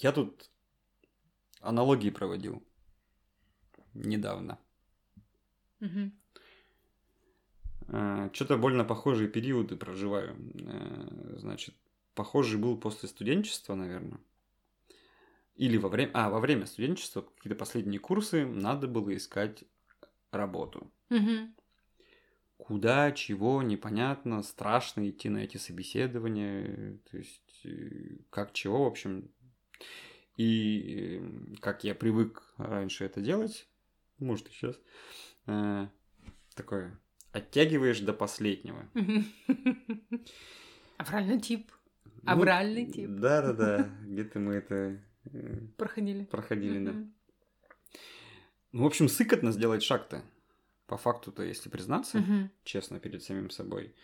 Я тут аналогии проводил недавно. Э, Что-то больно похожие периоды проживаю. Э, Значит, похожий был после студенчества, наверное. Или во время... А, во время студенчества, какие-то последние курсы, надо было искать работу. Мгм. Куда, чего, непонятно, страшно идти на эти собеседования, то есть э, как чего, в общем. И как я привык раньше это делать, может и сейчас, э, такое, оттягиваешь до последнего. Авральный тип. Ну, Авральный тип. Да-да-да, где-то мы это э, Проходили. проходили, да. Ну, в общем, сыкотно сделать шаг-то. По факту-то, если признаться, честно, перед самим собой.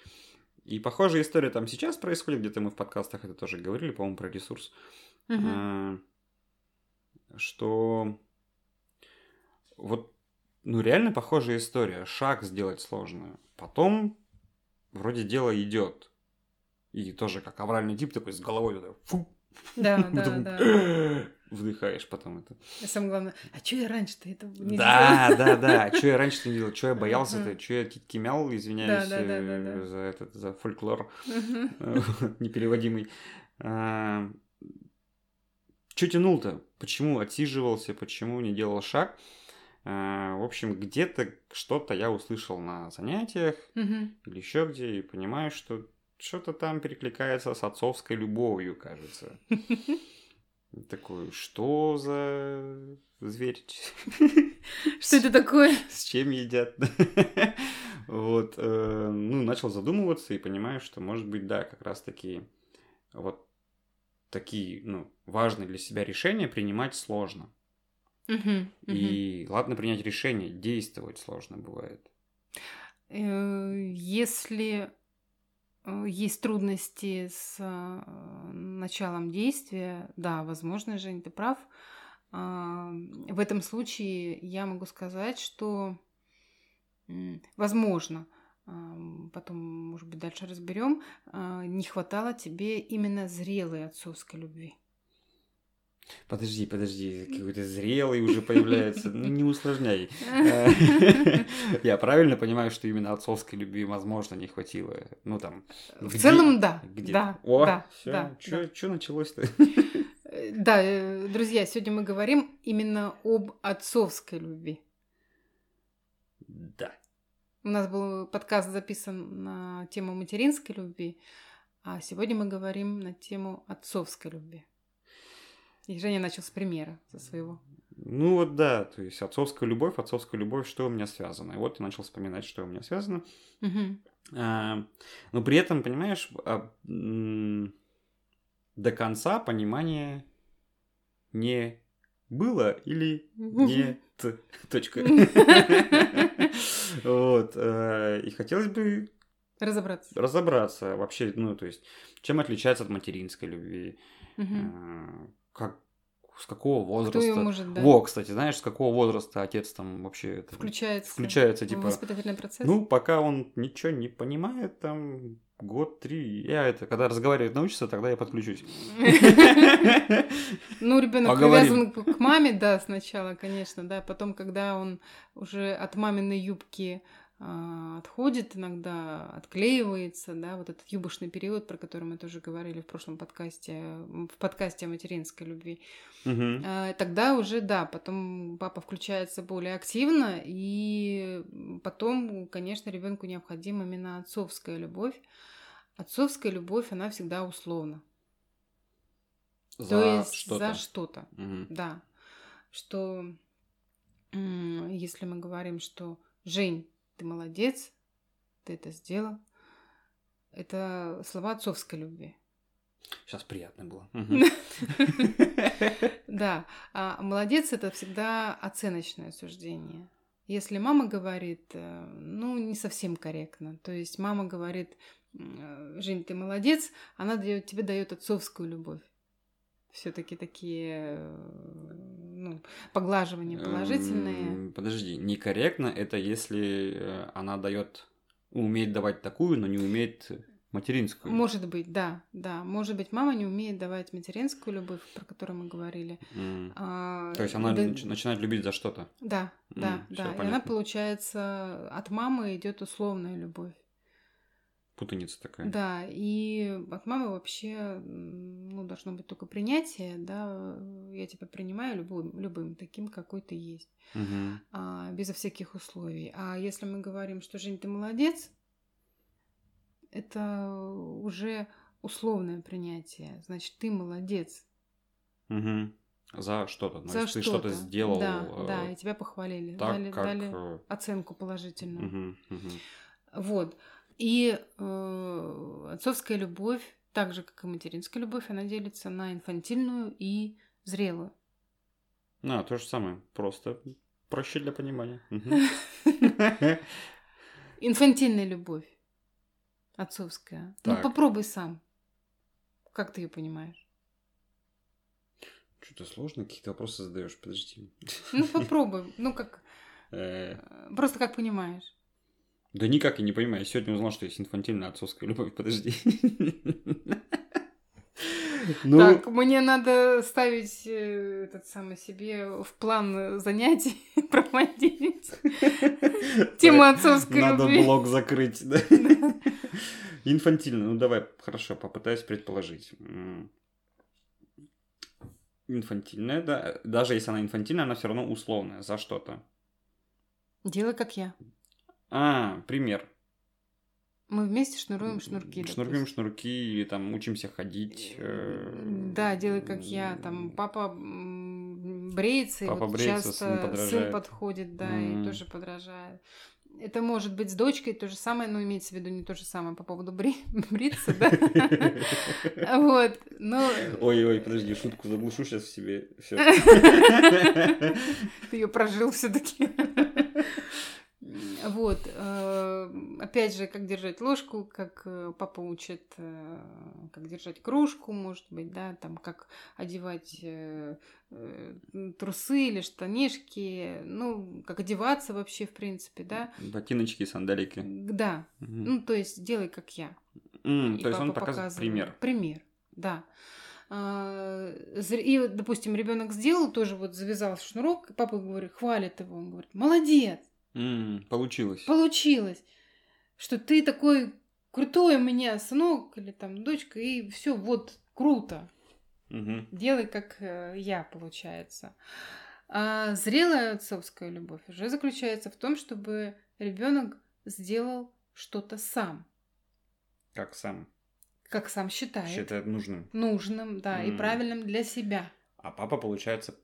И похожая история там сейчас происходит, где-то мы в подкастах это тоже говорили, по-моему, про ресурс. А, Что вот, ну, реально похожая история. Шаг сделать сложно. Потом вроде дело идет. И тоже как авральный тип такой с головой туда, фу, Да, да, да. вдыхаешь потом это. И самое главное, а что я раньше-то это не Да, да, да. Что я раньше не делал, что я боялся-то, что я титьки мял, извиняюсь Да, да, да, да, э, да. за этот, за фольклор э, непереводимый. Что тянул-то? Почему отсиживался, почему не делал шаг? А, В общем, где-то что-то я услышал на занятиях Мгм. или еще где, и понимаю, что что-то там перекликается с отцовской любовью, кажется. Такой, что за зверь? Что это такое? С чем едят? Вот, э, ну, начал задумываться и понимаю, что, может быть, да, как раз-таки вот такие, ну, важные для себя решения принимать сложно. Мгм, мгм. И ладно принять решение, действовать сложно бывает. Э, Если э, есть трудности с э, началом действия, да, возможно, Жень, ты прав. А, В этом случае я могу сказать, что, возможно, потом, может быть, дальше разберем, не хватало тебе именно зрелой отцовской любви. Подожди, подожди, какой-то зрелый уже появляется. Ну, не усложняй. Я правильно понимаю, что именно отцовской любви, возможно, не хватило? Ну, там... В целом, да. Да, О, да. чё началось-то? Э, Да, э, друзья, сегодня мы говорим именно об отцовской любви. Да. У нас был подкаст записан на тему материнской любви, а сегодня мы говорим на тему отцовской любви. И Женя начал с примера со своего. Ну вот да, то есть отцовская любовь, отцовская любовь, что у меня связано. И вот я начал вспоминать, что у меня связано. Мгм. А, но при этом, понимаешь, а, до конца понимания не было или нет. Точка. Вот. э, И хотелось бы Разобраться. разобраться вообще, ну, то есть, чем отличается от материнской любви, э, как, с какого Кто возраста. ее может, да, Во, кстати, знаешь, с какого возраста отец там вообще это включается, включается, типа, воспитательный процесс? ну, пока он ничего не понимает, там, год, три, я это, когда разговаривать научится, тогда я подключусь. Ну, ребенок привязан к маме, да, сначала, конечно, да. Потом, когда он уже от маминой юбки отходит, иногда отклеивается, да, вот этот юбошный период, про который мы тоже говорили в прошлом подкасте, в подкасте о материнской любви. А, Тогда уже, да, потом папа включается более активно, и потом, конечно, ребенку необходима именно отцовская любовь. Отцовская любовь, она всегда условна. То За есть что-то. за что-то. Мгм. Да. Что если мы говорим, что Жень, ты молодец, ты это сделал, это слова отцовской любви. Сейчас приятно было. Да, а молодец это всегда оценочное суждение. Если мама говорит, э, ну, не совсем корректно. То есть мама говорит, м, Жень, ты молодец, она тебе дает отцовскую любовь. Все-таки такие ну, поглаживания положительные. Эм, Подожди, некорректно это если э, она дает, умеет давать такую, но не умеет материнскую. Может быть, да, да. Может быть, мама не умеет давать материнскую любовь, про которую мы говорили. М. А, То есть она да- нач- начинает любить за что-то. Да, да, М, всё да. И она, понятно. получается, от мамы идет условная любовь. Путаница такая. Да, и от мамы вообще ну, должно быть только принятие, да, я тебя принимаю любым, любым таким, какой ты есть, Мгм. а, безо всяких условий. А если мы говорим, что Жень, ты молодец, это уже условное принятие. Значит, ты молодец. Мгм. За что-то. За Значит, ты что-то сделал Да, э, да, и тебя похвалили. так, дали, как... дали э, оценку положительную. мгм, мгм. Вот. И э, отцовская любовь, так же, как и материнская любовь, она делится на инфантильную и зрелую. А, то же самое. Просто проще для понимания. Инфантильная любовь отцовская. Ну, попробуй сам. Как ты ее понимаешь? Что-то сложно, какие-то вопросы задаешь, подожди. Ну, попробуй. Ну, как... Э, э, Просто как понимаешь. Да никак я не понимаю. Я сегодня узнал, что есть инфантильная отцовская любовь. Подожди. Ну, Так, мне надо ставить э, этот самый себе в план занятий проводить. Тему отцовской надо любви. блог закрыть. да. Инфантильно. Ну, давай, хорошо, попытаюсь предположить. Инфантильная, да. Даже если она инфантильная, она все равно условная за что-то. Делай как я. А, пример. Мы вместе шнуруем шнурки. Шнуркуем допустим. шнурки или там учимся ходить. э, Да, делай как я. Там папа бреется, и Папа вот бреется, сын часто сын подражает. подходит, да, М. и тоже подражает. Это может быть с дочкой то же самое, но имеется в виду не то же самое по поводу бри- бриться, да. Вот, но Ой-ой, подожди, шутку заглушу сейчас в себе. Все. ты ее прожил все-таки. Вот, э, опять же, как держать ложку, как э, папа учит, э, как держать кружку, может быть, да, там, как одевать трусы или штанишки, ну, как одеваться вообще, в принципе, да. Ботиночки, сандалики. Да, Мгм. ну, то есть делай как я. И То есть он показывает пример. Пример, да. А, И, допустим, ребенок сделал, тоже вот завязал шнурок, и папа говорит, хвалит его, он говорит, молодец, М, Получилось. получилось, что ты такой крутой у меня сынок или там дочка, и все, вот, круто, Мгм. делай как э, я, получается. А зрелая отцовская любовь уже заключается в том, чтобы ребенок сделал что-то сам, Как сам как сам считает, считает нужным. нужным, да, и М. правильным для себя. А папа, получается,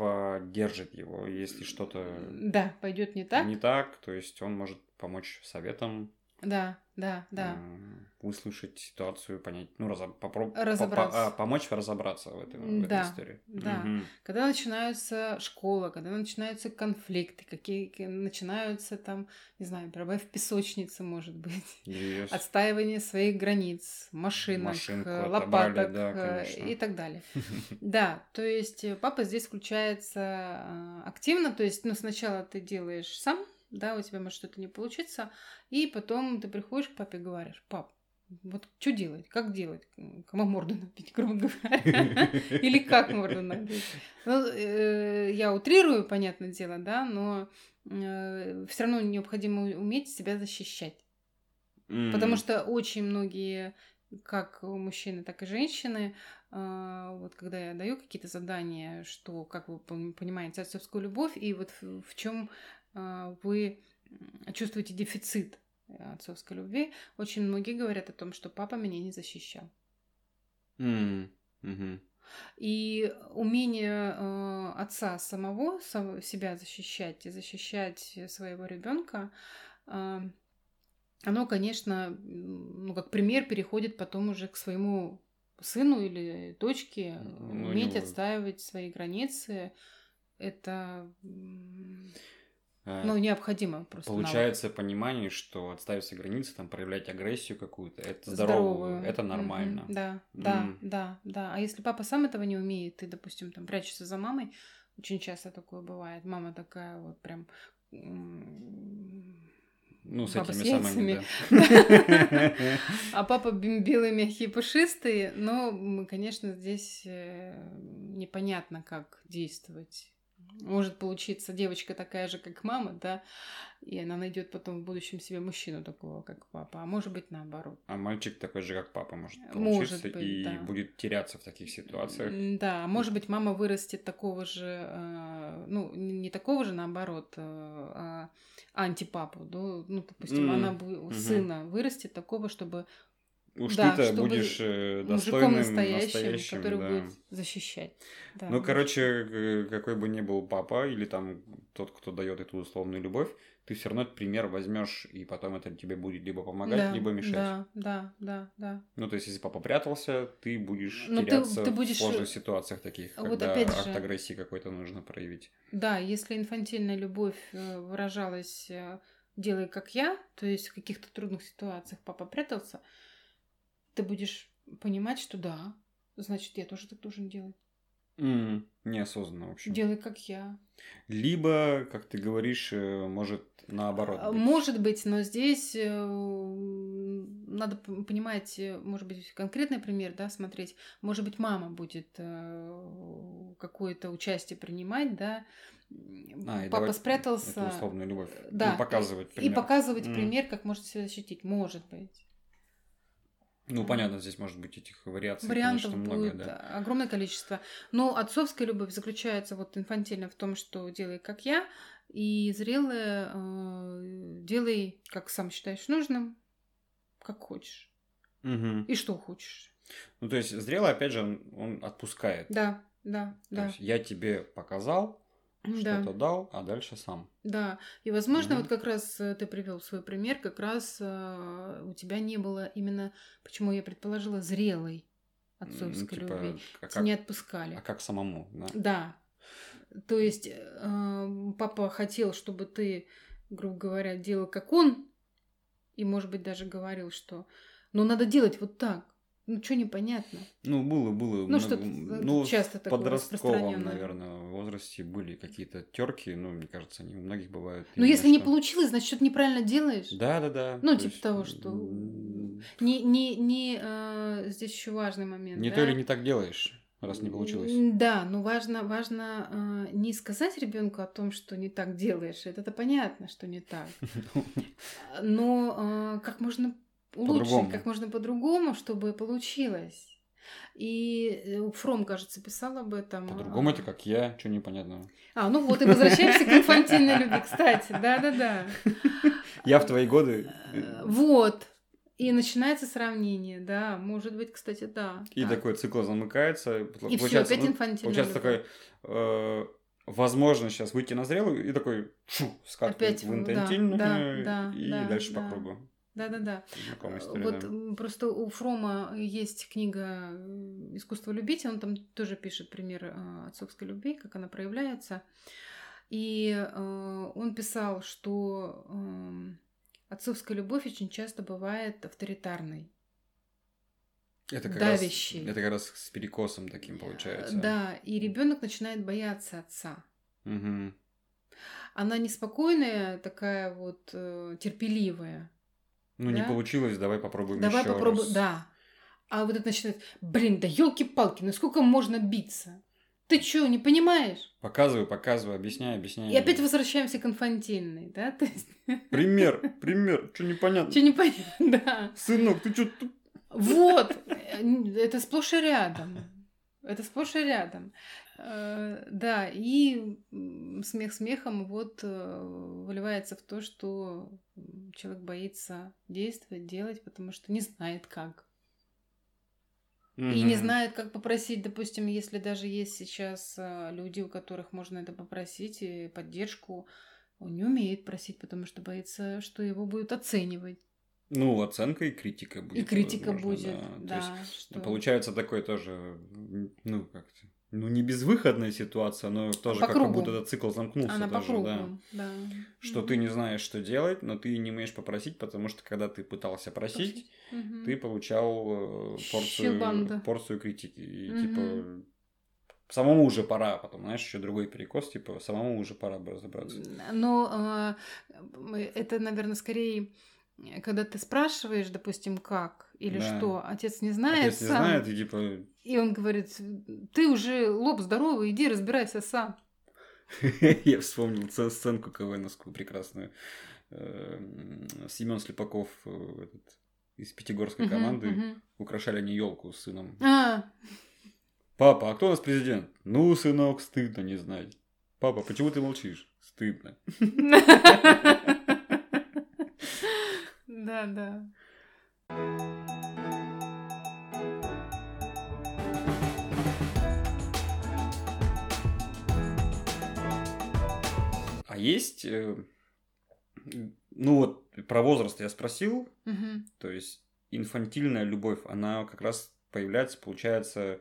поддержит его, если что-то Да, пойдет не так. не так, то есть он может помочь советом, Да, да, да. м, услышать ситуацию, понять, ну, разоб... попроб- Разобраться. попа- а, помочь разобраться в, этой, в Да, этой истории. да. Мгм. Когда начинается школа, когда начинаются конфликты, какие ки- начинаются там, не знаю, борьба в песочнице, может быть, Есть. отстаивание своих границ, машинок, Машинку э, отобрали, лопаток да, э, конечно. и так далее. Да, то есть э, папа здесь включается активно, то есть, ну, сначала ты делаешь сам, да, у тебя может что-то не получиться, и потом ты приходишь к папе и говоришь, пап, вот что делать, как делать, кому морду набить, грубо говоря, или как морду набить. Ну, э, я утрирую, понятное дело, да, но все равно необходимо уметь себя защищать. М. Потому что очень многие, как мужчины, так и женщины, а, вот когда я даю какие-то задания, что, как вы пон- понимаете, отцовскую любовь, и вот в, чем вы м, чувствуете дефицит отцовской любви, очень многие говорят о том, что папа меня не защищал. Мгм. И умение э, отца самого сам- себя защищать и защищать своего ребенка, э, оно, конечно, ну, как пример переходит потом уже к своему сыну или дочке, Ну, уметь отстаивать свои границы. Это А, ну, необходимо просто. навык. Получается понимание, что отставить свои границы, там, проявлять агрессию какую-то, это Здоровую. здорово, это нормально. Да, да, М. да, да. А если папа сам этого не умеет, и, допустим, там прячется за мамой, очень часто такое бывает. Мама такая вот прям Ну, с папа этими с яйцами. самыми, да. А папа белый, мягкий, пушистый. Но, конечно, здесь э, непонятно, как действовать. Может получиться девочка такая же, как мама, да, и она найдет потом в будущем себе мужчину такого, как папа. А может быть, наоборот. А мальчик такой же, как папа, может Может получиться быть, и да. будет теряться в таких ситуациях. Да, а может быть, мама вырастет такого же, э, ну, не такого же, наоборот, э, а антипапу, да, ну, допустим, М, она сына вырастет такого, чтобы Уж да, ты-то будешь э, достойным, настоящим, настоящим, который да. будет защищать. Да, Ну, короче, э, какой бы ни был папа или там тот, кто дает эту условную любовь, ты все равно этот пример возьмешь, и потом это тебе будет либо помогать, Да, либо мешать. Да, да, да, да. Ну, то есть, если папа прятался, ты будешь Ну, ты- теряться ты будешь, в сложных ситуациях таких, вот когда опять акт же- агрессии какой-то нужно проявить. Да, если инфантильная любовь э, выражалась «делай как я», то есть в каких-то трудных ситуациях папа прятался, ты будешь понимать, что да, значит, я тоже так должен делать. М, Неосознанно, в общем. Делай как я. Либо, как ты говоришь, э, может наоборот. Быть. Может быть, но здесь э, надо понимать, э, может быть, конкретный пример, да, смотреть. Может быть, мама будет какое-то участие принимать, да. А, и Папа спрятался. Эту условную любовь. Да, И показывать И пример. показывать М. пример, как можно себя защитить. Может быть. Ну, понятно, здесь может быть этих вариаций, Вариантов конечно, много, будет да. огромное количество. Но отцовская любовь заключается вот инфантильно в том, что делай как я, и зрелая э, делай, как сам считаешь нужным, как хочешь. Мгм. И что хочешь. Ну, то есть, зрелый, опять же, он, он отпускает. Да, да, То да. есть, я тебе показал, Да, что-то дал, а дальше сам. да. И, возможно, Мгм. вот как раз э, ты привел свой пример, как раз э, у тебя не было именно, почему я предположила, зрелой отцовской типа, любви. а как, Не отпускали. а как самому, да? Да. То есть э, папа хотел, чтобы ты, грубо говоря, делал как он, и, может быть, даже говорил, что ну надо делать вот так. Ну, что непонятно. Ну, было, было. Ну, что ну, часто такое подростковом, наверное, возрасте были какие-то терки, ну, мне кажется, они у многих бывают. Но именно если не что- получилось, значит, что-то неправильно делаешь. Да, да, да. Ну, то типа есть, того, что- Не, не, не, э, здесь еще важный момент. Не да? то или не так делаешь, раз не получилось. Да, но важно, важно э, не сказать ребенку о том, что не так делаешь. Это, понятно, что не так. Но э, как можно лучше, По-другому. как можно по-другому, чтобы получилось. И э, Фром, кажется, писал об этом. По-другому а, это как я, что непонятно. А, ну вот, и возвращаемся к инфантильной любви, кстати. Да-да-да. Я в твои годы. Э, Вот. И начинается сравнение, да. Может быть, кстати, да. И да. такой цикл замыкается. И все, опять инфантильная Получается такой, э, возможно, сейчас выйти на зрелую и такой фу, скатывает в инфантильную да, да, и да, дальше да. по кругу. Да-да-да. История, Вот просто у Фрома есть книга э, «Искусство любить», он там тоже пишет пример э, отцовской любви, как она проявляется. И э, он писал, что эм, отцовская любовь очень часто бывает авторитарной. Это как давящий. раз, это как раз с перекосом таким получается. Э, Да, и ребенок начинает бояться отца. Мгм. Она неспокойная, такая вот э, терпеливая. Ну, не Да? получилось, давай попробуем Давай еще попробуем. раз. Да. А вот это начинает, блин, да елки-палки, ну сколько можно биться? Ты что, не понимаешь? Показывай, показывай, объясняй, объясняй. И опять возвращаемся к инфантильной, да? То есть, Пример, пример, что непонятно. что непонятно, да. Сынок, ты что Вот, Э, это сплошь и рядом. Это сплошь и рядом. Э, Да, и смех смехом вот э, выливается в то, что человек боится действовать, делать, потому что не знает как. И не знает, как попросить, допустим, если даже есть сейчас а, люди, у которых можно это попросить, и поддержку, он не умеет просить, потому что боится, что его будут оценивать. Ну, оценка и критика будет. и критика возможно, будет, То да. есть, что... Получается такой тоже, ну, как-то, ну, не безвыходная ситуация, но тоже По как кругу. будто этот цикл замкнулся Она по тоже, кругу, да. да. Что ты не знаешь, что делать, но ты не умеешь попросить, потому что когда ты пытался просить, Мгм. ты получал э, порцию, Щелбанда. порцию критики. И Мгм. типа самому уже пора, потом, знаешь, еще другой перекос, типа, самому уже пора бы разобраться. Ну, это, наверное, скорее, когда ты спрашиваешь, допустим, как или Да. что, отец не знает Отец не сам, знает, и типа, и он говорит, ты уже лоб здоровый, иди разбирайся сам. я вспомнил сценку КВНовскую прекрасную. Семен Слепаков, э, этот, из пятигорской команды, украшали они елку с сыном. А, Папа, а кто у нас президент? Ну, сынок, стыдно не знать. Папа, почему ты молчишь? Стыдно. Да, да. А есть, э, ну вот, про возраст я спросил, Мгм. то есть инфантильная любовь, она как раз появляется, получается,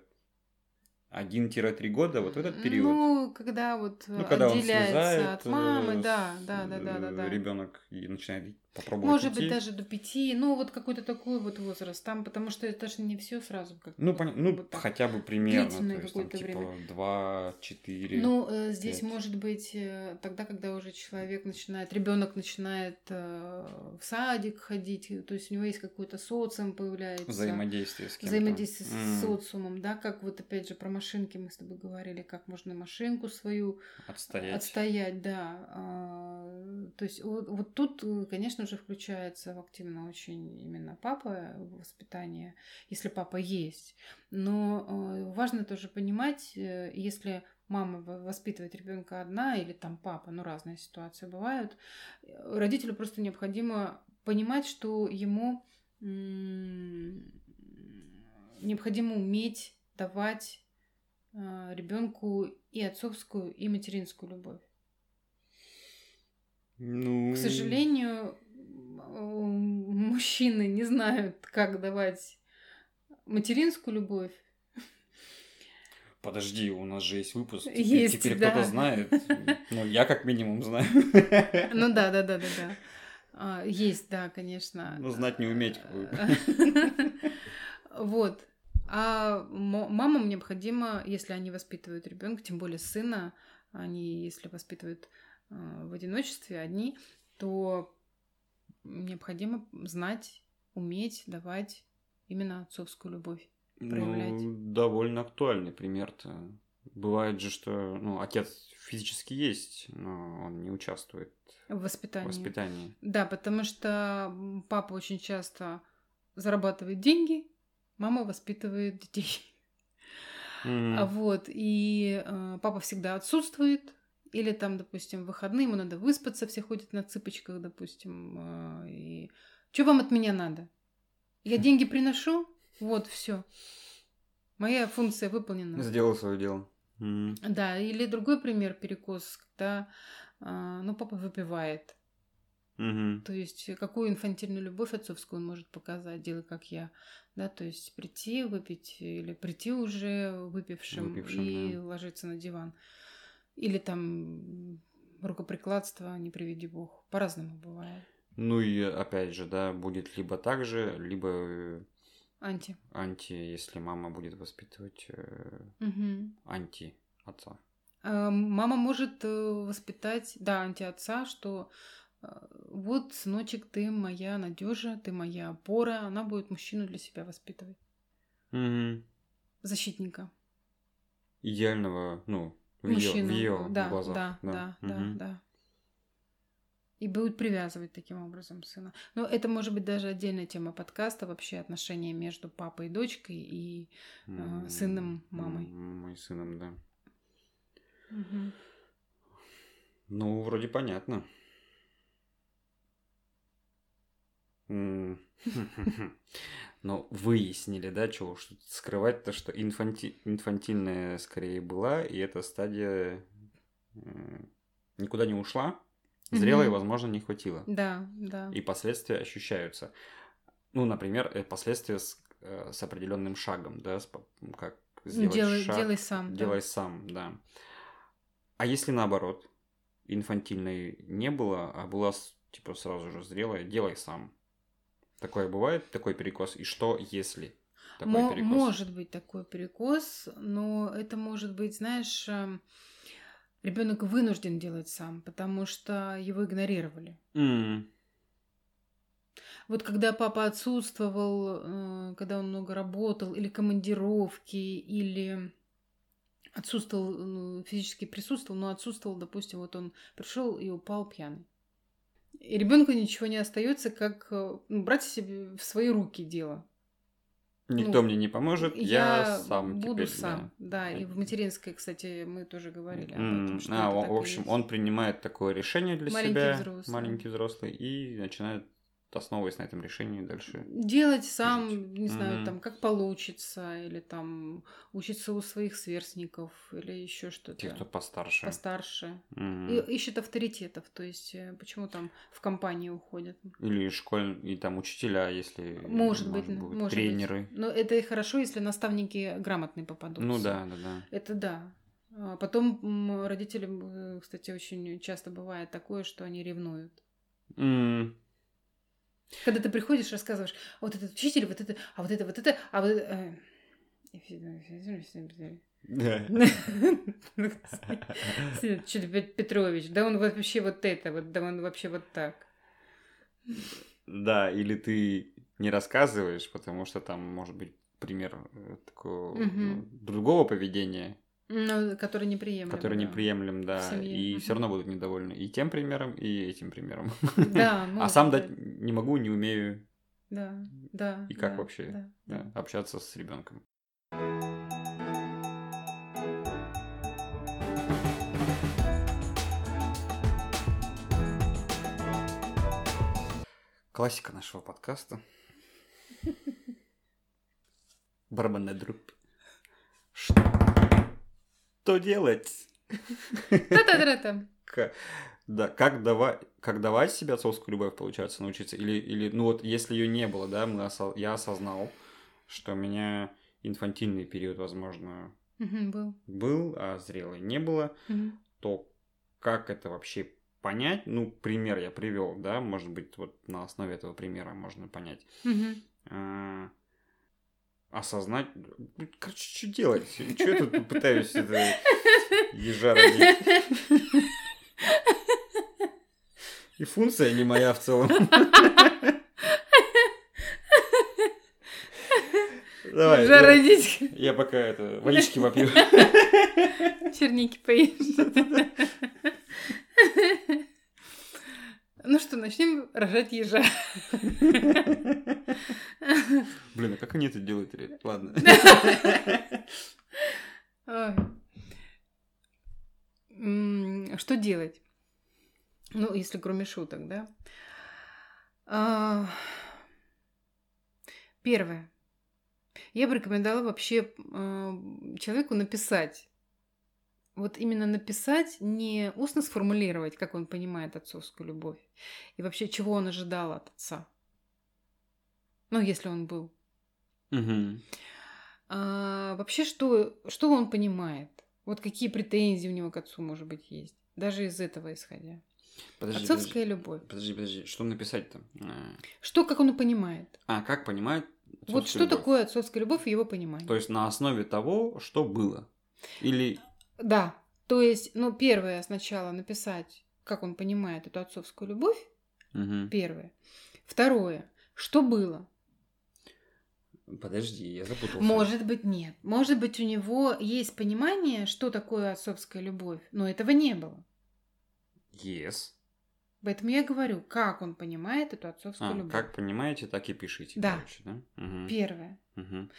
1-3 года, вот в этот период. Ну, когда вот Ну, когда он отделяется слезает от мамы, э, да, да, да, да, да, да. Ребенок и начинает попробовать Может идти. быть, даже до пяти, ну, вот какой-то такой вот возраст там, потому что это же не все сразу. Как Ну, бы, поня- ну вот хотя бы примерно. то есть, там, типа время. 2-4. Ну, э, здесь пять. может быть э, тогда, когда уже человек начинает, ребенок начинает э, в садик ходить, то есть у него есть какой-то социум появляется. взаимодействие с кем-то. взаимодействие с М, социумом, да, как вот опять же про машинки мы с тобой говорили, как можно машинку свою Отстоять. отстоять, да. А, То есть вот, вот тут, э, конечно же, включается в активно очень именно папа в воспитание, если папа есть. Но э, важно тоже понимать, э, если мама воспитывает ребенка одна или там папа, ну разные ситуации бывают, э, родителю просто необходимо понимать, что ему необходимо уметь давать ребенку и отцовскую, и материнскую любовь. Ну, К сожалению, мужчины не знают, как давать материнскую любовь. Подожди, у нас же есть выпуск. Теперь, Есть, теперь да. кто-то знает. Ну, я как минимум знаю. Ну да, да, да, да, да. А, Есть, да, конечно. Ну, знать не уметь. Вот. А мамам необходимо, если они воспитывают ребенка, тем более сына, они, если воспитывают э, в одиночестве одни, то необходимо знать, уметь давать именно отцовскую любовь. проявлять. Ну, довольно актуальный пример-то. Бывает же, что ну, отец физически есть, но он не участвует В в воспитании. воспитании. Да, потому что папа очень часто зарабатывает деньги, мама воспитывает детей. А вот, и э, папа всегда отсутствует, или там, допустим, выходные ему надо выспаться, все ходят на цыпочках, допустим, э, и что вам от меня надо? Я деньги приношу, вот, все. Моя функция выполнена. Сделал свое дело. Да, или другой пример перекос, когда, э, ну, папа выпивает. Мгм. То есть, какую инфантильную любовь отцовскую он может показать, делай как я. Да, то есть прийти, выпить, или прийти уже выпившим, Выпившим, и да. ложиться на диван. Или там рукоприкладство, не приведи бог. По-разному бывает. Ну и опять же, да, будет либо так же, либо э, Анти. анти, если мама будет воспитывать э, Мгм. анти отца. А, Мама может э, воспитать, да, антиотца, что э, вот, сыночек, ты моя надежа, ты моя опора. Она будет мужчину для себя воспитывать. Мгм. Защитника. Идеального, ну, в ее, Мужчину. в ее да, глазах. Да, да, да, Мгм. да. И будет привязывать таким образом сына. Но это может быть даже отдельная тема подкаста, вообще отношения между папой и дочкой и а, сыном, мамой. Мой сыном, да. Мгм. Ну, вроде понятно. М, Но выяснили, да, чего уж тут скрывать-то, что инфанти... инфантильная скорее была, и эта стадия м, никуда не ушла, зрелой, возможно, не хватило. Да, да. И последствия ощущаются. Ну, например, э, последствия с, э, с определенным шагом, да, с как сделать делай, шаг, делай сам. да. делай сам, да. А если наоборот, инфантильной не было, а была типа сразу же зрелая, делай сам. Такое бывает, такой перекос. И что если? такой Мо- перекос. Может быть такой перекос, но это может быть, знаешь, ребенок вынужден делать сам, потому что его игнорировали. М, Вот когда папа отсутствовал, э, когда он много работал, или командировки, или отсутствовал, ну, физически присутствовал, но отсутствовал, допустим, вот он пришел и упал пьяный. И ребенку ничего не остается, как э, ну, брать себе в свои руки дело. Никто Ну, мне не поможет, я, сам буду теперь, сам. да. Да. и в материнской, кстати, мы тоже говорили об М, этом. Что а, это о- так в общем, есть. он принимает такое решение для Маленький себя, взрослый. маленький взрослый, и начинает, основываясь на этом решении, дальше. Делать сам, жить. не знаю, Мгм. там, как получится, или там учиться у своих сверстников, или еще что-то. Те, кто постарше. постарше. Мгм. И ищет авторитетов, то есть э, почему там в компании уходят. Или школь, и там учителя, если Может быть, быть, может тренеры. быть. Но это и хорошо, если наставники грамотные попадутся. Ну да, да, да. Это да. А Потом м, родителям, э, кстати, очень часто бывает такое, что они ревнуют. М, Когда ты приходишь, рассказываешь, «А вот этот учитель, вот это, а вот это, вот это, а вот это... э. Что-то Петрович, да он вообще вот это, вот, да он вообще вот так. Да, или ты не рассказываешь, потому что там может быть пример э, такого ну, другого поведения, Ну, который неприемлем. который да. неприемлем, да, и мгм. все равно будут недовольны и тем примером, и этим примером. Да, А сам дать не могу, не умею Да, да. И как да, вообще, да, да, да. общаться с ребенком. Классика нашего подкаста. Барабанная дробь. Что делать? Та-та-та-та. Да, как давать, как давать себе отцовскую любовь, получается, научиться? Или, или ну вот, если ее не было, да, мы осо- я осознал, что у меня инфантильный период, возможно, Был. был, а зрелый не было, то как это вообще понять? Ну, пример я привел, да, может быть, вот на основе этого примера можно понять. А, осознать, ну, короче, что делать? Что я тут пытаюсь это ежа родить? И функция не моя в целом. Давай, я, родить. я пока это водички попью. Черники поешь. Ну что, начнем рожать ежа. Блин, а как они это делают? Ри? Ладно. Что делать? Ну, если кроме шуток, да? А, Первое. Я бы рекомендовала вообще человеку написать. Вот именно написать, не устно сформулировать, как он понимает отцовскую любовь. И вообще, чего он ожидал от отца. Ну, если он был. Мгм. А, вообще, что, что он понимает? Вот какие претензии у него к отцу, может быть, есть? Даже из этого исходя. Подожди, Отцовская любовь. Подожди, подожди, что написать-то? А, Что, как он понимает? А, как понимать Вот что любовь? такое отцовская любовь и его понимание? То есть на основе того, что было. Или... Да. То есть, ну, первое сначала написать, как он понимает эту отцовскую любовь. Мгм. Первое. Второе. Что было? Подожди, я запутался. Может быть, нет. Может быть, у него есть понимание, что такое отцовская любовь, но этого не было. Yes. Поэтому я говорю, как он понимает эту отцовскую А, любовь. как понимаете, так и пишите. Да. Короче, да? Мгм. Первое. Мгм.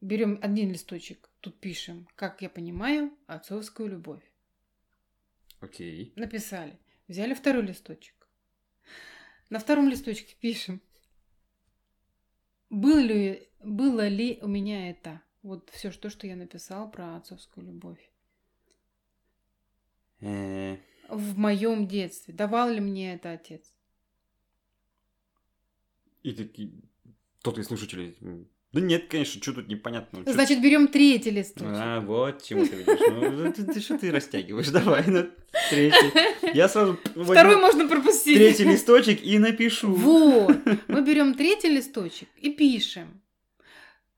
Берем один листочек, тут пишем, как я понимаю отцовскую любовь. Окей. Написали. Взяли второй листочек. На втором листочке пишем. Был ли, было ли у меня это? Вот все, что, что я написал про отцовскую любовь. Э, В моем детстве. Давал ли мне это отец? И такие... Кто-то из слушателей... Да нет, конечно, что тут непонятно. чё- Значит, берем третий листочек. А, вот чему ты ведешь. Ну, ты, ты что ты растягиваешь? Давай, на третий. Я сразу Второй можно пропустить. третий листочек и напишу. Вот. Мы берем третий листочек и пишем.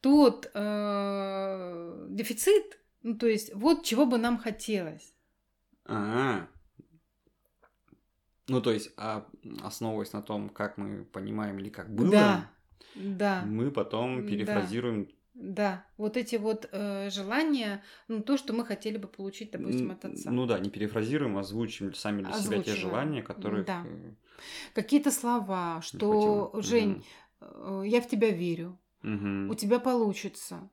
тот э, дефицит, ну, то есть, вот чего бы нам хотелось. А, ну, то есть, а, основываясь на том, как мы понимаем или как было, Да, да, мы потом Да. перефразируем. да. Вот эти вот э, желания, ну, то, что мы хотели бы получить, допустим, от отца. Ну да, не перефразируем, а озвучим сами для себя те желания, которых... Да. э, Какие-то слова, что, хватило. Жень, э, я в тебя верю, Мгм. у тебя получится.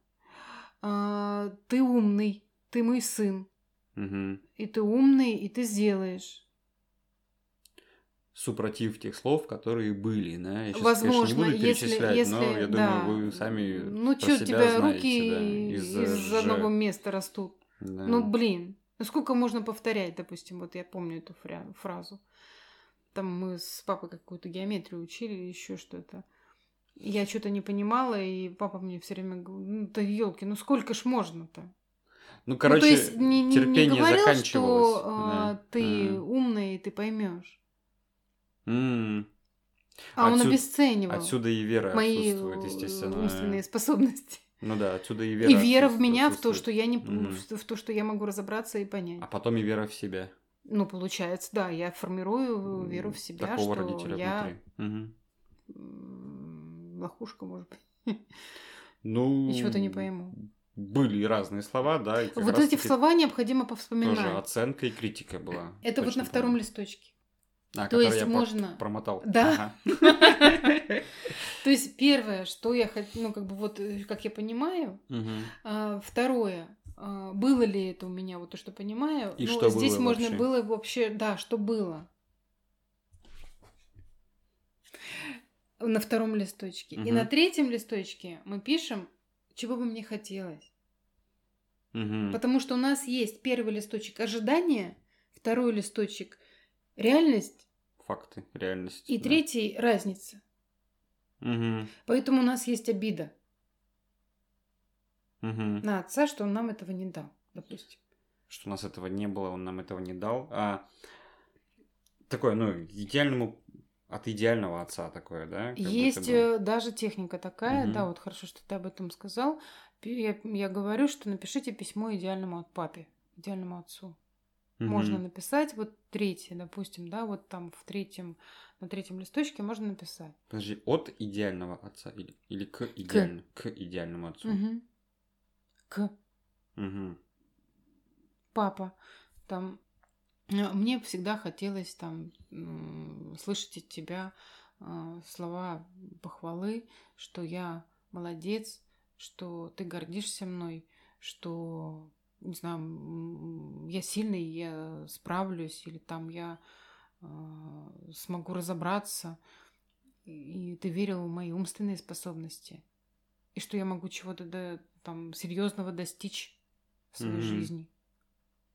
А, ты умный, ты мой сын, Мгм. и ты умный, и ты сделаешь. Супротив тех слов, которые были, да? Я щас, Возможно, конечно, не буду если, перечислять, если, но я да. думаю, вы сами Ну, что, у тебя знаете, руки да, из, же- одного места растут. да. Ну, блин, ну сколько можно повторять, допустим, вот я помню эту фря- фразу. Там мы с папой какую-то геометрию учили или еще что-то. Я что-то не понимала, и папа мне все время говорил, ну, да елки, ну сколько ж можно-то? Ну, Ну, короче, то есть не, не- не терпение говорил, заканчивалось. что а, да. ты М. умный, и ты поймешь. М. А он Отсюда- обесценивал Отсюда и вера мои отсутствует, естественно. умственные способности. Ну да, отсюда и вера. и вера в меня, в то, что я не Мгм. в то, что я могу разобраться и понять. А потом и вера в себя. Ну, получается, да, я формирую веру в себя, Такого что родителя я внутри. М, лохушка, может быть. Ну... И чего-то не пойму. Были разные слова, да. и Вот эти слова необходимо повспоминать. Тоже оценка и критика была. Это вот на втором помню. листочке. А, то есть я можно- промотал. Да. То есть первое, что я хочу, ну как бы вот, э, как я понимаю, а, второе, а, было ли это у меня вот то, что понимаю, И ну, что здесь можно было вообще, да, что было. На втором листочке. И на третьем листочке мы пишем, чего бы мне хотелось. Потому что у нас есть первый листочек ожидания, второй листочек реальность Факты, реальность. и да. третий разница. Мгм. Поэтому у нас есть обида Мгм. на отца, что он нам этого не дал, допустим. Что у нас этого не было, он нам этого не дал. А такое, ну, идеальному от идеального отца такое, да? как будто Есть бы. э, даже техника такая, Мгм. да, вот хорошо, что ты об этом сказал. Я, я говорю, что напишите письмо идеальному от папе, идеальному отцу. Мгм. Можно написать вот третье, допустим, да, вот там в третьем, на третьем листочке можно написать. Подожди, от идеального отца или, или к, идеально, к. идеальному отцу? Мгм. К Мгм. папа, там э, мне всегда хотелось там слышать от тебя э, слова похвалы, что я молодец, что ты гордишься мной, что не знаю, я сильный, я справлюсь, или там я э, смогу разобраться, и ты верил в мои умственные способности, и что я могу чего-то до- там серьезного достичь в своей Мгм. жизни.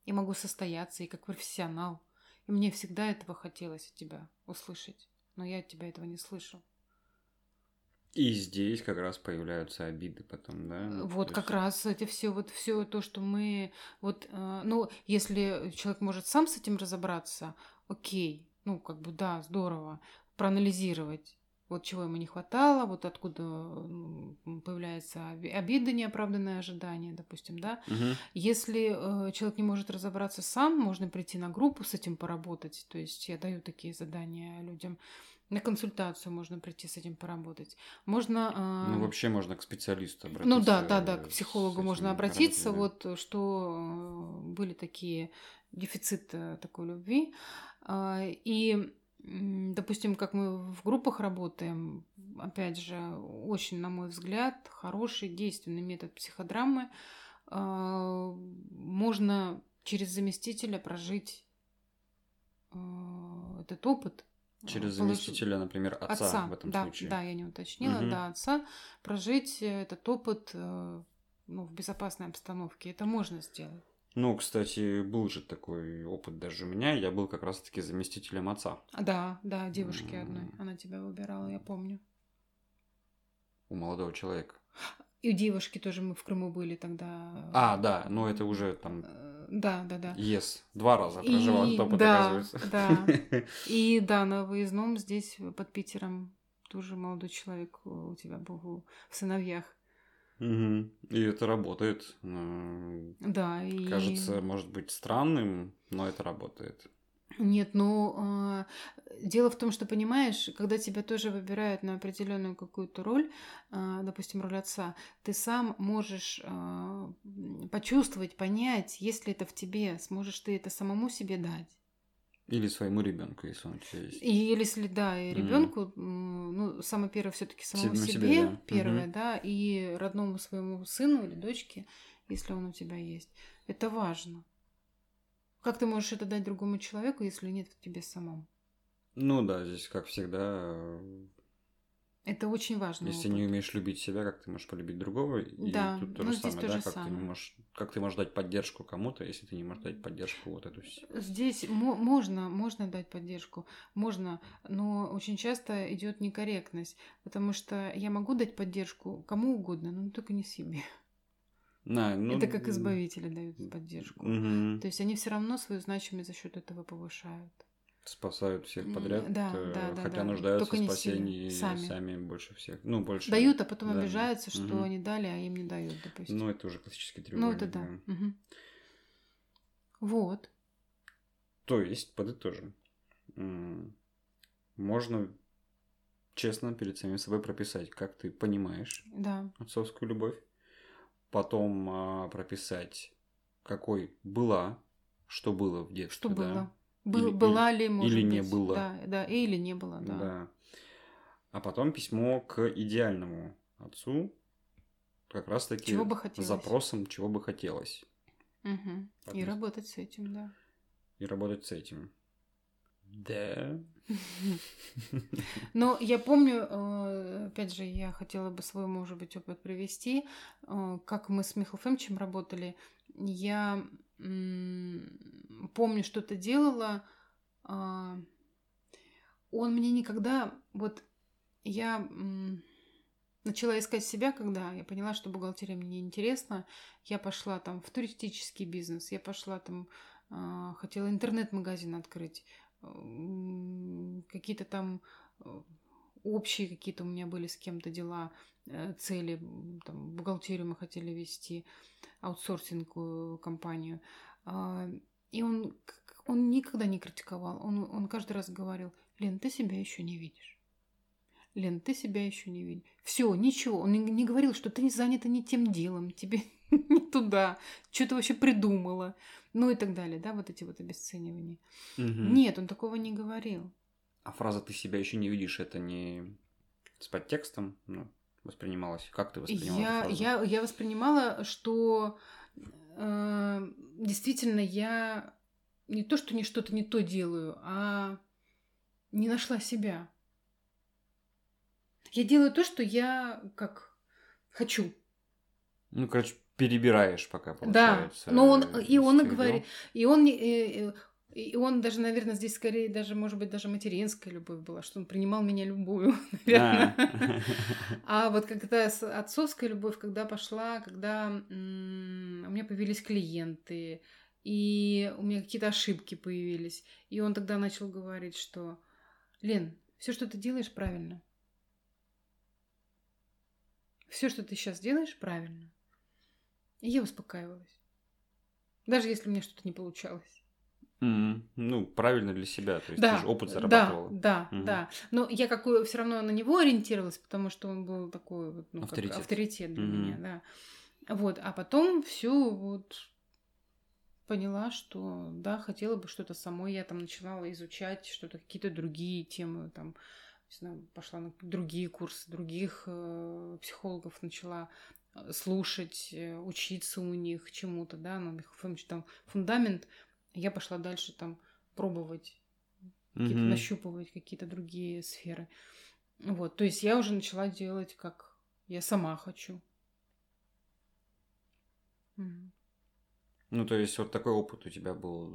И могу состояться и как профессионал. И мне всегда этого хотелось от тебя услышать. Но я от тебя этого не слышал. И здесь как раз появляются обиды потом, да? Ну, вот то как есть- раз эти все вот все то, что мы вот, э, ну, если человек может сам с этим разобраться, окей, ну, как бы да, здорово, проанализировать. Вот чего ему не хватало, вот откуда появляется оби- обида, неоправданное ожидание, допустим, да. Мгм. Если э, человек не может разобраться сам, можно прийти на группу с этим поработать. То есть я даю такие задания людям. На консультацию можно прийти с этим поработать. Можно... э, Ну, вообще можно к специалисту обратиться. ну да, да, да, к психологу можно обратиться. Вот что э, были такие дефицит э, такой любви. А, И, допустим, как мы в группах работаем, опять же, очень, на мой взгляд, хороший действенный метод психодрамы. А, Можно через заместителя прожить э, этот опыт. Через э, заместителя, например, отца, в этом да, случае. Да, я не уточнила, Мгм. да, отца, прожить э, этот опыт э, ну, в безопасной обстановке. Это можно сделать. Ну, кстати, был же такой опыт даже у меня. Я был как раз-таки заместителем отца А, Да, да, девушки М. одной. Она тебя выбирала, я помню. у молодого человека. И у девушки тоже мы в Крыму были тогда. А, да, но это уже там Э, Да, да, да. ЕС. Два раза И- проживал этот опыт, да, оказывается. да. И да, на выездном здесь, под Питером, тоже молодой человек у тебя был в сыновьях. Угу. И это работает. Э, Да, и... Кажется, может быть странным, но это работает. Нет, ну а, дело в том, что понимаешь, когда тебя тоже выбирают на определенную какую-то роль, а, допустим, роль отца, ты сам можешь м, почувствовать, понять, есть ли это в тебе, сможешь ты это самому себе дать. Или своему ребенку, если он у тебя есть. И если да, и ребенку, ну, самое первое все-таки самому Себе- себе, да. первое, Мгм. да, и родному своему сыну или дочке, если он у тебя есть. Это важно. Как ты можешь это дать другому человеку, если нет в тебе самом? Ну да, здесь, как всегда, Это очень важно. если не умеешь любить себя, как ты можешь полюбить другого? И Да, тут то ну, же здесь самое, то да, же как ты не самое. можешь, как ты можешь дать поддержку кому-то, если ты не можешь дать поддержку вот эту Здесь мо- можно, можно дать поддержку, можно, но очень часто идет некорректность, потому что я могу дать поддержку кому угодно, но только не себе. На, ну, Это как избавители дают поддержку. мгм. То есть они все равно свою значимость за счет этого повышают. Спасают всех подряд, да, э, да, да, хотя да. нуждаются Только в спасении сами. сами. больше всех. Ну, больше. Дают, а потом да. обижаются, что Мгм. они дали, а им не дают, допустим. Ну, это уже классический Ну, треугольник. это да. Мгм. Вот. То есть, подытожим, можно честно перед самим собой прописать, как ты понимаешь Да. отцовскую любовь, потом а, прописать, какой была, что было в детстве, Что да, было? Был- Или- была ли, может или не быть? было. Да, да, или не было, да. да. А потом письмо к идеальному отцу, как раз-таки Чего бы хотелось. с запросом, чего бы хотелось, Мгм. И работать с этим, да. и работать с этим. Да. Но я помню, э, опять же, я хотела бы свой, может быть, опыт привести, э, как мы с Михаилом Фомичем работали. Я помню, что-то делала. а, Он мне никогда... Вот я начала искать себя, когда я поняла, что бухгалтерия мне неинтересна. Я пошла там в туристический бизнес, я пошла там, а, хотела интернет-магазин открыть какие-то там э, общие какие-то у меня были с кем-то дела, э, цели, там, бухгалтерию мы хотели вести, аутсорсинговую компанию. А, И он, он никогда не критиковал, он, он каждый раз говорил, Лен, ты себя еще не видишь. Лен, ты себя еще не видишь. Все, ничего. Он не, говорил, что ты занята не тем делом, тебе не туда, что ты вообще придумала, ну и так далее, да, вот эти вот обесценивания. Мгм. Нет, он такого не говорил. А фраза «ты себя еще не видишь» это не с подтекстом ну, воспринималась? Как ты воспринимала Я, я, я воспринимала, что э, действительно я не то, что не что-то не то делаю, а не нашла себя. Я делаю то, что я как хочу. Ну, короче, перебираешь пока, Да, получается. но он и он и говорит, и он э, и он даже, наверное, здесь скорее даже, может быть, даже материнская любовь была, что он принимал меня любую, наверное. А. А вот когда отцовская любовь, когда пошла, когда м, у меня появились клиенты, и у меня какие-то ошибки появились, и он тогда начал говорить, что Лен, все, что ты делаешь, правильно. Все, что ты сейчас делаешь, правильно. И я успокаивалась. Даже если у меня что-то не получалось. Мгм. Ну, правильно для себя. То есть Да, ты же опыт да, зарабатывала. да, Мгм. да. Но я какой все равно на него ориентировалась, потому что он был такой вот, ну, как Авторитет. авторитет для Мгм. меня, да. Вот, а потом все вот поняла, что да, хотела бы что-то самой. Я там начинала изучать что-то, какие-то другие темы, там, не знаю, пошла на другие курсы, других э, психологов начала слушать, э, учиться у них чему-то, да, ну, там фундамент, я пошла дальше там пробовать какие-то Мгм. нащупывать какие-то другие сферы. Вот, то есть я уже начала делать, как я сама хочу. Мгм. Ну, то есть вот такой опыт у тебя был.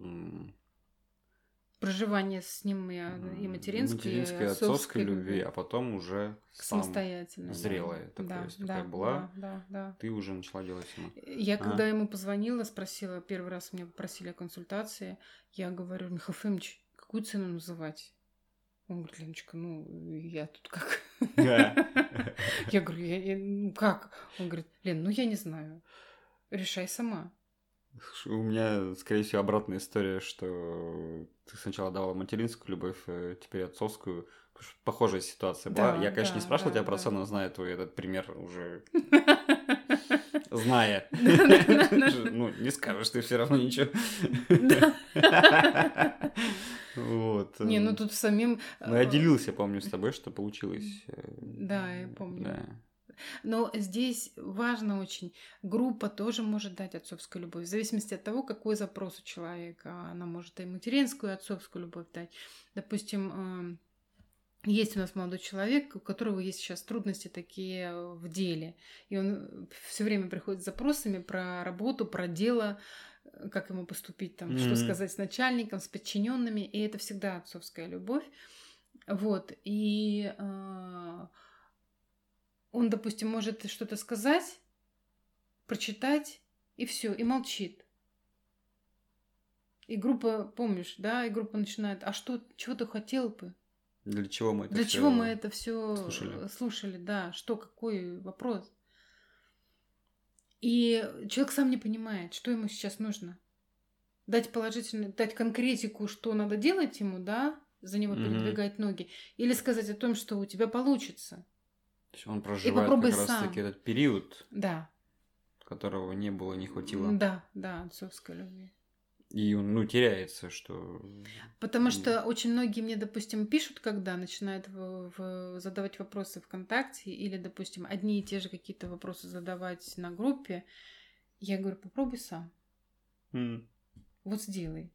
Проживание с ним и, а, и материнской, материнской, и отцовской любви, а потом уже сам самостоятельно. да. зрелая такая, да, если да, такая была. Да, да, да. ты уже начала делать сама. Я А. когда ему позвонила, спросила, первый раз меня попросили о консультации, я говорю, Михаил Фомич, какую цену называть? Он говорит, Леночка, ну, я тут как... Я говорю, я, ну как? Он говорит, Лен, ну я не знаю. Решай сама. У меня, скорее всего, обратная история, что ты сначала давала материнскую любовь, э, теперь отцовскую. Похожая ситуация была. Да, я, конечно, да, не спрашивал да, тебя про да. но знаю твой этот пример уже зная. Ну, не скажешь ты все равно ничего. Вот. Не, ну тут самим... Ну, я э, делился, помню, с тобой, что получилось. Э, да, я помню. Но здесь важно очень, группа тоже может дать отцовскую любовь, в зависимости от того, какой запрос у человека. Она может и материнскую, и отцовскую любовь дать. Допустим, эм, есть у нас молодой человек, у которого есть сейчас трудности такие в деле. И он все время приходит с запросами про работу, про дело, как ему поступить, там, mm-hmm. что сказать с начальником, с подчиненными. И это всегда отцовская любовь. Вот. И э, он, допустим, может что-то сказать, прочитать, и все, и молчит. И группа, помнишь, да, и группа начинает, а что, чего ты хотел бы? Для чего мы это Для чего мы это все слушали? слушали, да, что, какой вопрос? И человек сам не понимает, что ему сейчас нужно. Дать положительный, дать конкретику, что надо делать ему, да, за него mm-hmm. передвигать ноги, или сказать о том, что у тебя получится. То есть он проживает как раз сам. таки этот период, да. которого не было, не хватило. Да, да, отцовской любви. И он, ну, теряется, что... Потому что очень многие мне, допустим, пишут, когда начинают в, в, задавать вопросы ВКонтакте, или, допустим, одни и те же какие-то вопросы задавать на группе. Я говорю, попробуй сам. Mm. Вот сделай.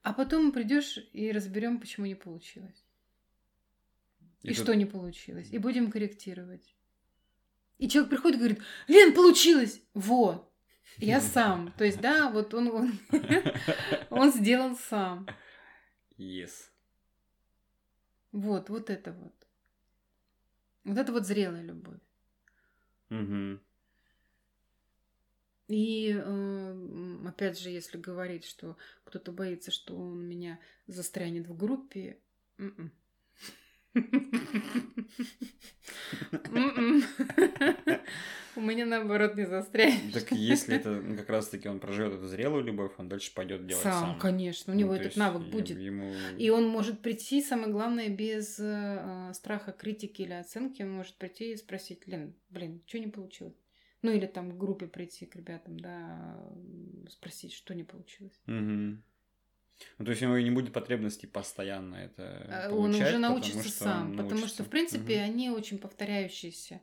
А потом придешь и разберем, почему не получилось. И, и тут... что не получилось. И будем корректировать. И человек приходит и говорит, Лен, получилось! Вот. Я сам. То есть, да, вот он, он, он сделал сам. Yes. Вот, вот это вот. Вот это вот зрелая любовь. Угу. И э, опять же, если говорить, что кто-то боится, что он меня застрянет в группе, м-м. У меня наоборот не застрянет. Так если это ну, как раз-таки он проживет эту зрелую любовь, он дальше пойдет делать сам. Сам, конечно, у него ну, этот навык будет. И он может прийти, самое главное, без э, страха критики или оценки, он может прийти и спросить, Лен, блин, что не получилось? Ну или там в группе прийти к ребятам, да, спросить, что не получилось. Ну, то есть у него не будет потребности постоянно это а, Он уже научится потому, сам, потому что, в принципе, угу. они очень повторяющиеся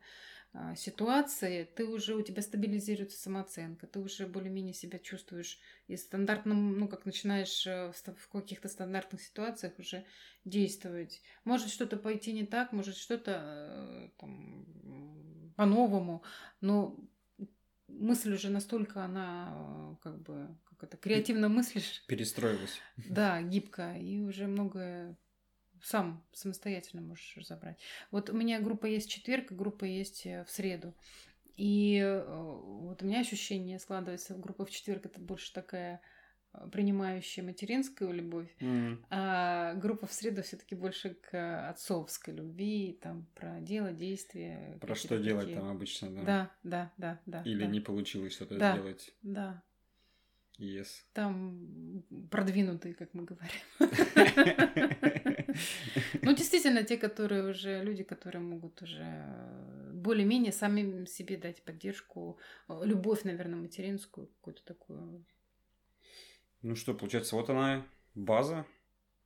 а, ситуации, ты уже, у тебя стабилизируется самооценка, ты уже более-менее себя чувствуешь и стандартным, ну, как начинаешь э, в каких-то стандартных ситуациях уже действовать. Может что-то пойти не так, может что-то э, там по-новому, но мысль уже настолько она э, как бы как это, креативно мыслишь. Перестроилась. Да, гибко, и уже многое сам самостоятельно можешь разобрать. Вот у меня группа есть в четверг, группа есть э, в среду. И э, вот у меня ощущение складывается, группа в четверг это больше такая э, принимающая материнскую любовь, mm-hmm. а группа в среду все-таки больше к отцовской любви, там про дело, действия. Про что такие. делать там обычно, да? Да, да, да, да. Или да. не получилось что-то да, сделать. Да. Yes. Там продвинутые, как мы говорим. Ну, действительно, те, которые уже, люди, которые могут уже более-менее сами себе дать поддержку, любовь, наверное, материнскую, какую-то такую. Ну что, получается, вот она, база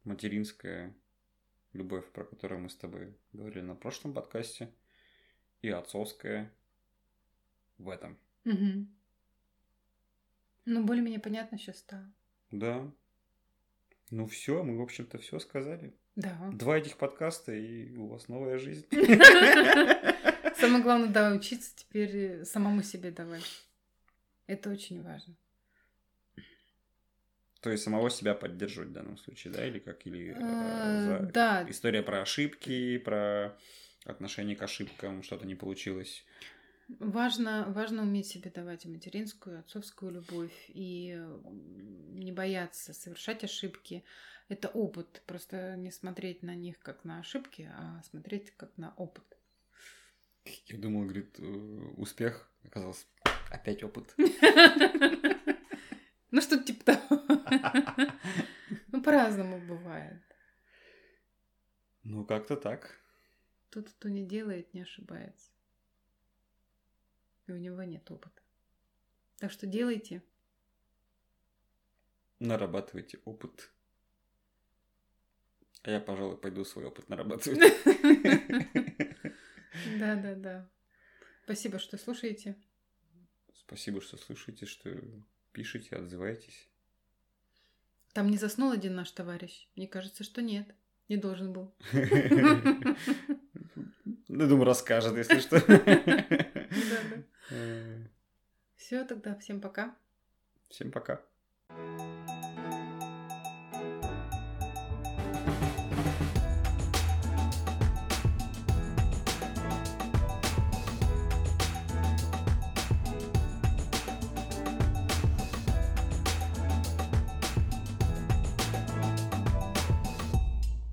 материнская, любовь, про которую мы с тобой говорили на прошлом подкасте, и отцовская в этом. Угу. Ну, более-менее понятно сейчас стало. Да. Ну все, мы, в общем-то, все сказали. Да. Два этих подкаста, и у вас новая жизнь. Самое главное, да, учиться теперь самому себе давать. Это очень важно. То есть самого себя поддерживать в данном случае, да, или как, или э, а, да. история про ошибки, про отношение к ошибкам, что-то не получилось. Важно, важно уметь себе давать материнскую, отцовскую любовь, и не бояться совершать ошибки, это опыт. Просто не смотреть на них как на ошибки, а смотреть как на опыт. Я думал, говорит, э, успех оказался опять опыт. Ну, что типа того. Ну, по-разному бывает. Ну, как-то так. Тот, кто не делает, не ошибается. И у него нет опыта. Так что делайте. Нарабатывайте опыт. А я, пожалуй, пойду свой опыт нарабатывать. Да, да, да. Спасибо, что слушаете. Спасибо, что слушаете, что пишете, отзываетесь. Там не заснул один наш товарищ? Мне кажется, что нет. Не должен был. Ну, думаю, расскажет, если что. Все, тогда всем пока. Всем пока.